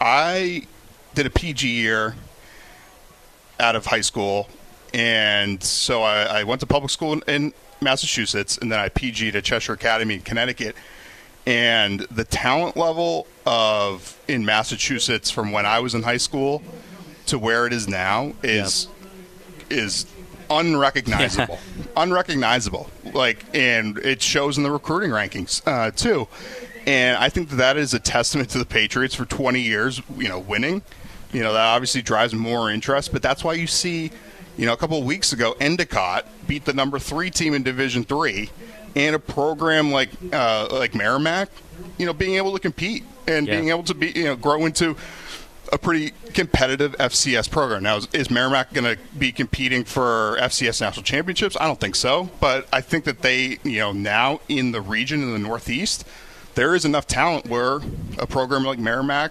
I did a PG year out of high school, and so I, I went to public school in, in Massachusetts, and then I PG'd at Cheshire Academy in Connecticut. And the talent level of in Massachusetts from when I was in high school to where it is now is is unrecognizable, unrecognizable. Like, and it shows in the recruiting rankings uh, too. And I think that that is a testament to the Patriots for 20 years, you know, winning. You know, that obviously drives more interest, but that's why you see, you know, a couple of weeks ago, Endicott beat the number three team in Division Three, and a program like uh, like Merrimack, you know, being able to compete and Yeah. being able to be, you know, grow into a pretty competitive FCS program. Now, is, is Merrimack going to be competing for FCS national championships? I don't think so, but I think that they, you know, now in the region in the Northeast, there is enough talent where a program like Merrimack,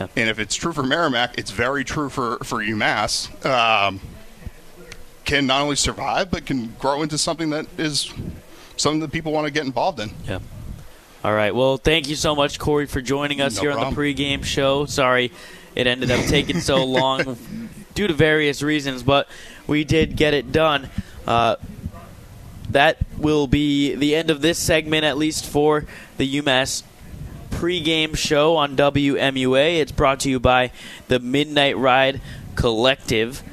Yeah. and if it's true for Merrimack, it's very true for for UMass. Um, can not only survive but can grow into something that is something that people want to get involved in. Yeah. All right. Well, thank you so much, Corey, for joining us No here on the pregame show. Sorry it ended up taking so long due to various reasons, but we did get it done. Uh, that will be the end of this segment, at least for the UMass pregame show on WMUA. It's brought to you by the Midnight Ride Collective.